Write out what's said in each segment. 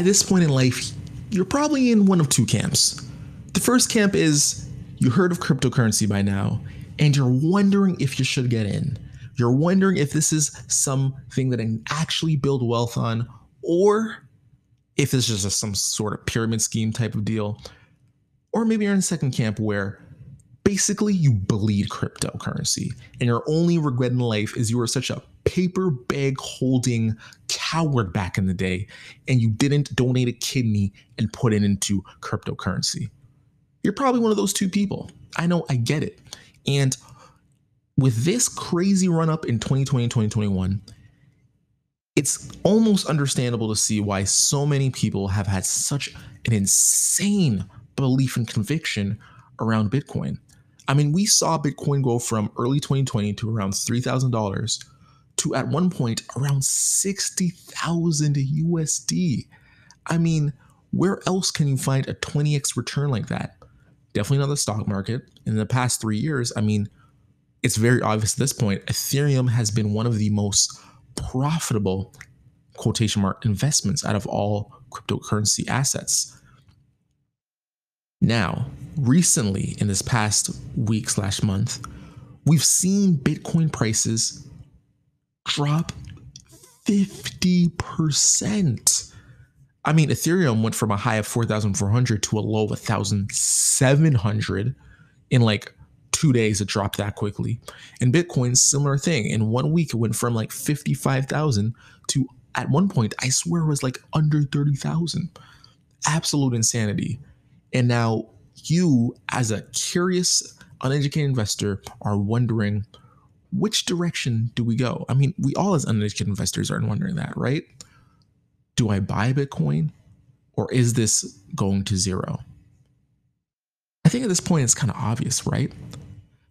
at this point in life, you're probably in one of two camps. The first camp is you heard of cryptocurrency by now, and you're wondering if you should get in. You're wondering if this is something that can actually build wealth on, or if this is just some sort of pyramid scheme type of deal. Or maybe you're in the second camp where basically you bleed cryptocurrency and your only regret in life is you were such a paper bag holding coward back in the day and you didn't donate a kidney and put it into cryptocurrency. You're probably one of those two people. I know, I get it. And with this crazy run up in 2020 and 2021, it's almost understandable to see why so many people have had such an insane belief and conviction around Bitcoin. I mean, we saw Bitcoin go from early 2020 to around $3,000 to at one point around 60,000 USD. I mean, where else can you find a 20x return like that? Definitely not the stock market. In the past three years, I mean, it's very obvious at this point, Ethereum has been one of the most profitable quotation mark investments out of all cryptocurrency assets. Now, recently in this past week slash month, we've seen Bitcoin prices drop 50%. I mean, Ethereum went from a high of 4,400 to a low of 1,700 in like two days. It dropped that quickly. And Bitcoin, similar thing. In one week, it went from like 55,000 to at one point, I swear it was like under 30,000. Absolute insanity. And now you, as a curious, uneducated investor, are wondering which direction do we go? I mean, we all as uneducated investors are wondering that, right? Do I buy Bitcoin or is this going to zero? I think at this point it's kind of obvious, right?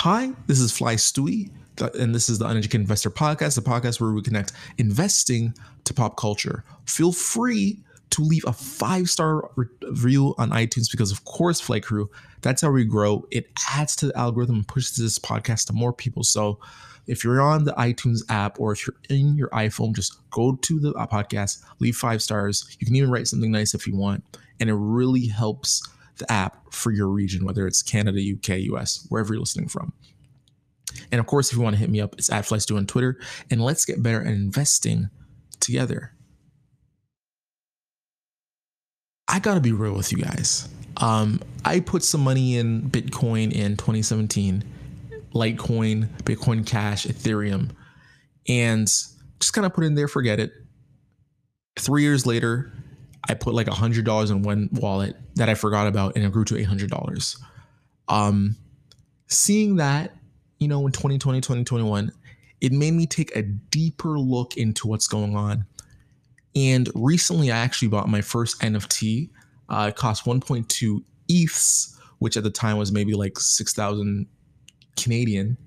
Hi, this is Fly Stewie, and this is the Uneducated Investor Podcast, the podcast where we connect investing to pop culture. Feel free to leave a five star review on iTunes because, of course, Flight Crew, that's how we grow. It adds to the algorithm and pushes this podcast to more people. So, if you're on the iTunes app or if you're in your iPhone, just go to the podcast, leave five stars. You can even write something nice if you want. And it really helps the app for your region, whether it's Canada, UK, US, wherever you're listening from. And of course, if you want to hit me up, it's at FlyStew on Twitter. And let's get better at investing together. I gotta be real with you guys. Um, I put some money in Bitcoin in 2017, Litecoin, Bitcoin Cash, Ethereum, and just kind of put in there, forget it. Three years later, I put like a hundred dollars in one wallet that I forgot about, and it grew to eight hundred dollars. Um, seeing that, you know, in 2020, 2021, it made me take a deeper look into what's going on and recently, I actually bought my first NFT. Uh, it cost 1.2 ETHs, which at the time was maybe like 6,000 Canadian.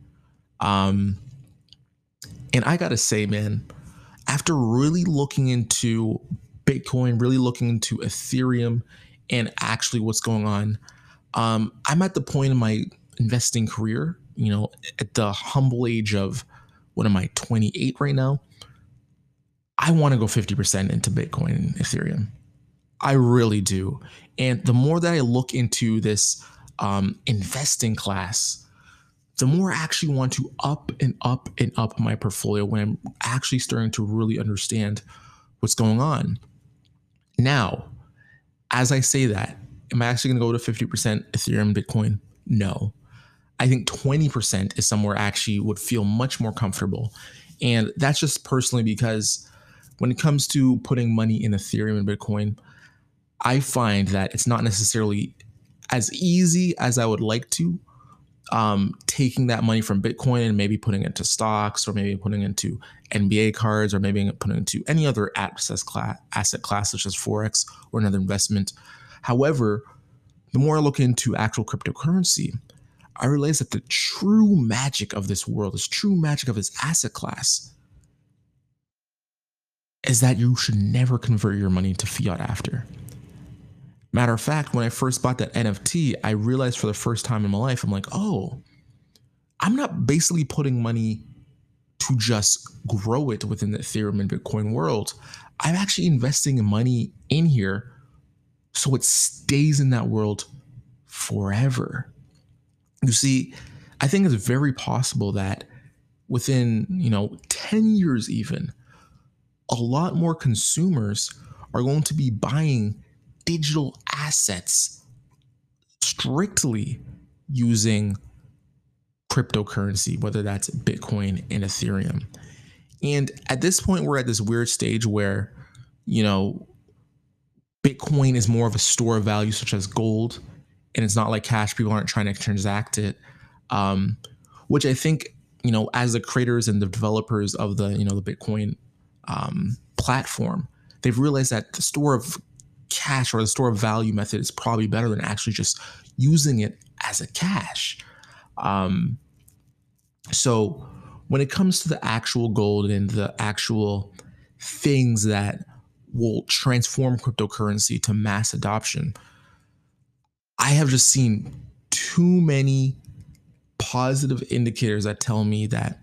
Um, and I gotta say, man, after really looking into Bitcoin, really looking into Ethereum, and actually what's going on, um, I'm at the point in my investing career, you know, at the humble age of what am I, 28 right now? I want to go 50% into Bitcoin and Ethereum. I really do. And the more that I look into this um, investing class, the more I actually want to up and up and up my portfolio when I'm actually starting to really understand what's going on. Now, as I say that, am I actually going to go to 50% Ethereum, Bitcoin? No. I think 20% is somewhere I actually would feel much more comfortable. And that's just personally because when it comes to putting money in Ethereum and Bitcoin, I find that it's not necessarily as easy as I would like to. Um, taking that money from Bitcoin and maybe putting it into stocks or maybe putting into NBA cards or maybe putting into any other asset class, asset class such as Forex or another investment. However, the more I look into actual cryptocurrency, I realize that the true magic of this world, this true magic of this asset class, is that you should never convert your money to fiat after. Matter of fact, when I first bought that NFT, I realized for the first time in my life, I'm like, oh, I'm not basically putting money to just grow it within the Ethereum and Bitcoin world, I'm actually investing money in here so it stays in that world forever. You see, I think it's very possible that within, you know, 10 years even, a lot more consumers are going to be buying digital assets strictly using cryptocurrency, whether that's Bitcoin and Ethereum. And at this point, we're at this weird stage where, you know, Bitcoin is more of a store of value, such as gold, and it's not like cash. People aren't trying to transact it, um, which I think, you know, as the creators and the developers of the, you know, the Bitcoin um, platform, they've realized that the store of cash or the store of value method is probably better than actually just using it as a cash. Um, so when it comes to the actual gold and the actual things that will transform cryptocurrency to mass adoption, I have just seen too many positive indicators that tell me that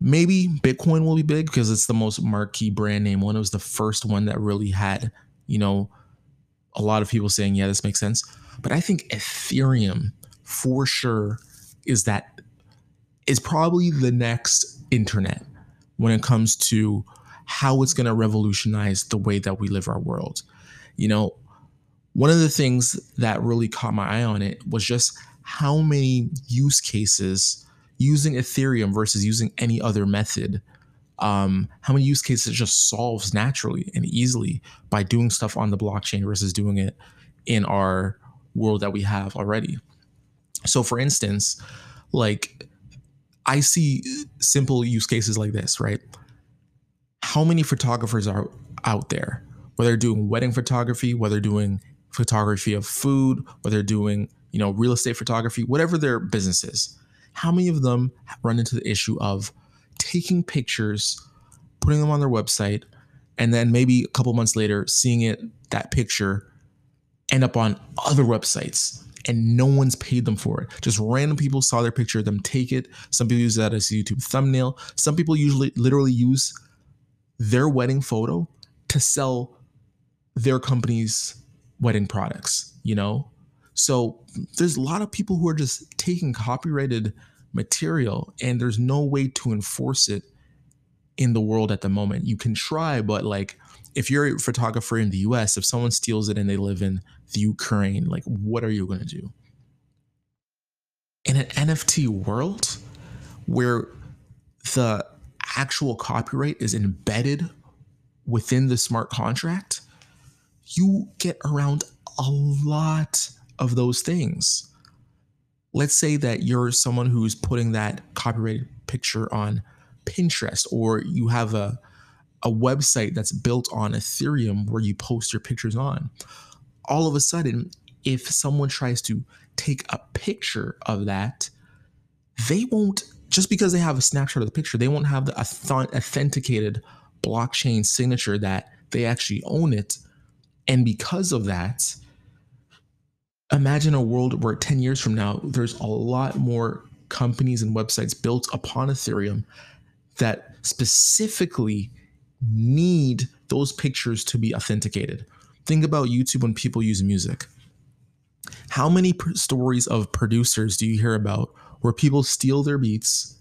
maybe Bitcoin will be big because it's the most marquee brand name one. It was the first one that really had, you know, a lot of people saying, yeah, this makes sense. But I think Ethereum for sure is that is probably the next internet when it comes to how it's going to revolutionize the way that we live our world. You know, one of the things that really caught my eye on it was just how many use cases using Ethereum versus using any other method, um, how many use cases it just solves naturally and easily by doing stuff on the blockchain versus doing it in our world that we have already. So, for instance, like I see simple use cases like this, right? How many photographers are out there, whether they're doing wedding photography, whether they're doing photography of food, whether they're doing, you know, real estate photography, whatever their business is. How many of them run into the issue of taking pictures, putting them on their website, and then maybe a couple months later seeing it that picture end up on other websites and no one's paid them for it. Just random people saw their picture, them take it. Some people use that as a YouTube thumbnail. Some people usually literally use their wedding photo to sell their company's wedding products, you know? So there's a lot of people who are just taking copyrighted material and there's no way to enforce it in the world at the moment. You can try, but like if you're a photographer in the US, if someone steals it and they live in the Ukraine, like what are you going to do? In an NFT world where the actual copyright is embedded within the smart contract, you get around a lot of those things. Let's say that you're someone who's putting that copyrighted picture on Pinterest or you have a a website that's built on Ethereum where you post your pictures on. All of a sudden, if someone tries to take a picture of that, they won't, just because they have a snapshot of the picture, they won't have the authenticated blockchain signature that they actually own it. And because of that, imagine a world where 10 years from now, there's a lot more companies and websites built upon Ethereum that specifically need those pictures to be authenticated. Think about YouTube when people use music. How many pr- stories of producers do you hear about where people steal their beats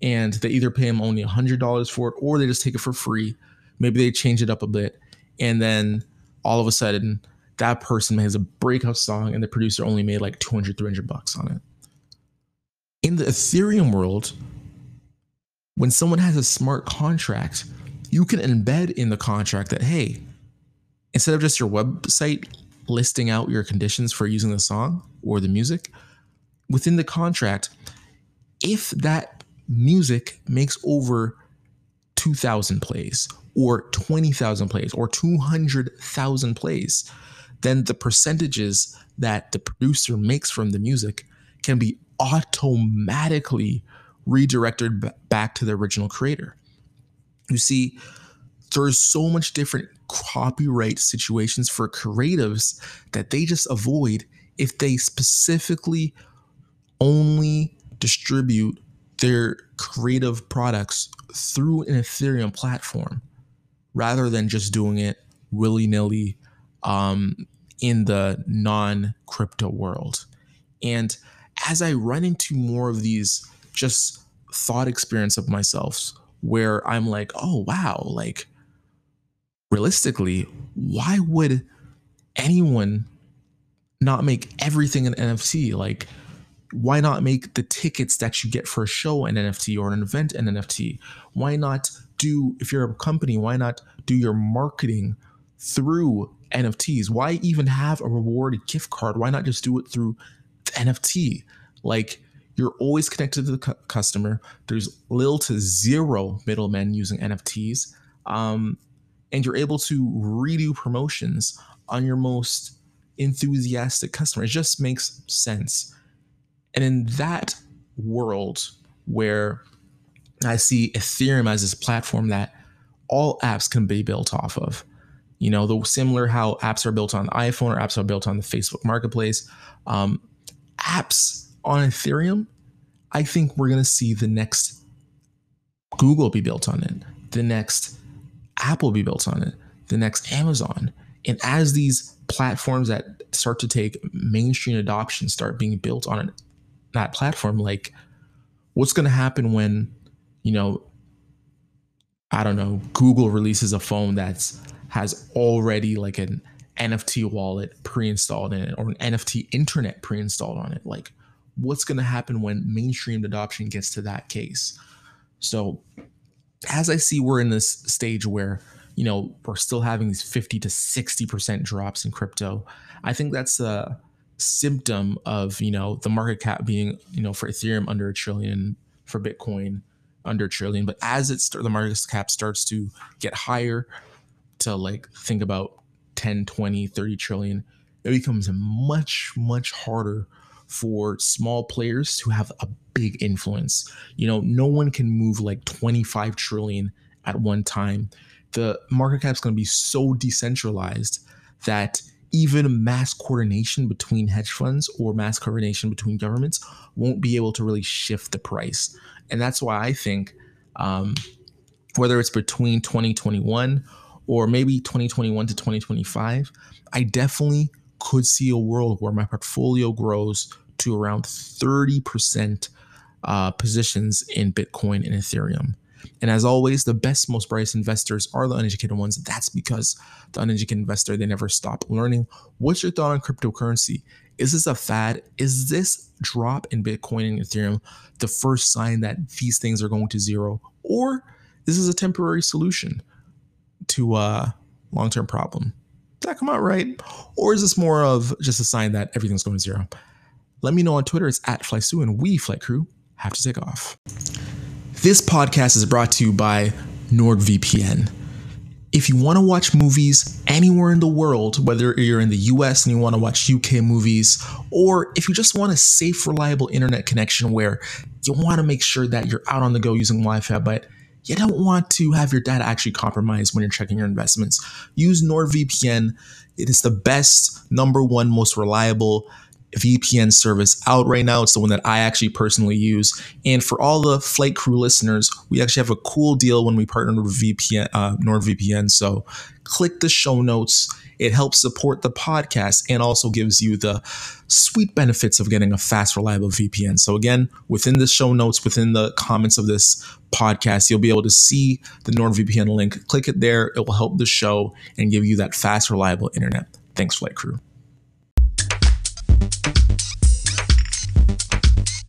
and they either pay them only $100 for it or they just take it for free? Maybe they change it up a bit. And then all of a sudden, that person has a breakout song and the producer only made like 200, 300 bucks on it. In the Ethereum world, when someone has a smart contract, you can embed in the contract that, hey, instead of just your website listing out your conditions for using the song or the music, within the contract, if that music makes over 2,000 plays or 20,000 plays or 200,000 plays, then the percentages that the producer makes from the music can be automatically redirected back to the original creator. You see, there's so much different copyright situations for creatives that they just avoid if they specifically only distribute their creative products through an Ethereum platform rather than just doing it willy nilly um, in the non crypto world. And as I run into more of these just thought experience of myself where I'm like, oh, wow, like realistically, why would anyone not make everything an NFT? Like, why not make the tickets that you get for a show an NFT or an event an NFT? Why not do, if you're a company, why not do your marketing through NFTs? Why even have a reward gift card? Why not just do it through the NFT? Like, you're always connected to the cu- customer. There's little to zero middlemen using NFTs. Um, and you're able to redo promotions on your most enthusiastic customer. It just makes sense. And in that world where I see Ethereum as this platform that all apps can be built off of, you know, the similar how apps are built on the iPhone or apps are built on the Facebook Marketplace, um, apps on Ethereum, I think we're going to see the next Google be built on it, the next Apple be built on it, the next Amazon. And as these platforms that start to take mainstream adoption start being built on that platform, like what's going to happen when, you know, I don't know, Google releases a phone that's has already like an NFT wallet pre-installed in it or an NFT internet pre-installed on it. Like what's going to happen when mainstream adoption gets to that case? So as I see we're in this stage where, you know, we're still having these 50 to 60% drops in crypto, I think that's a symptom of, you know, the market cap being, you know, for Ethereum under a trillion, for Bitcoin under a trillion. But as it it's the market cap starts to get higher to like think about 10, 20, 30 trillion, it becomes much, much harder for small players to have a big influence. You know, no one can move like 25 trillion at one time. The market cap is going to be so decentralized that even mass coordination between hedge funds or mass coordination between governments won't be able to really shift the price. And that's why I think um, whether it's between 2021 or maybe 2021 to 2025, I definitely could see a world where my portfolio grows to around 30% uh, positions in Bitcoin and Ethereum. And as always, the best, most brightest investors are the uneducated ones. That's because the uneducated investor, they never stop learning. What's your thought on cryptocurrency? Is this a fad? Is this drop in Bitcoin and Ethereum the first sign that these things are going to zero? Or this is this a temporary solution to uh, a long term problem? Did that come out right? Or is this more of just a sign that everything's going to zero? Let me know on Twitter. It's at FlyStew, and we, Flight Crew, have to take off. This podcast is brought to you by NordVPN. If you want to watch movies anywhere in the world, whether you're in the US and you want to watch UK movies, or if you just want a safe, reliable internet connection where you want to make sure that you're out on the go using Wi Fi, but you don't want to have your data actually compromised when you're checking your investments, use NordVPN. It is the best, number one, most reliable VPN service out right now. It's the one that I actually personally use. And for all the Flight Crew listeners, we actually have a cool deal when we partner with VPN, uh, NordVPN. So click the show notes. It helps support the podcast and also gives you the sweet benefits of getting a fast, reliable VPN. So again, within the show notes, within the comments of this podcast, you'll be able to see the NordVPN link. Click it there. It will help the show and give you that fast, reliable internet. Thanks, Flight Crew. Thank you.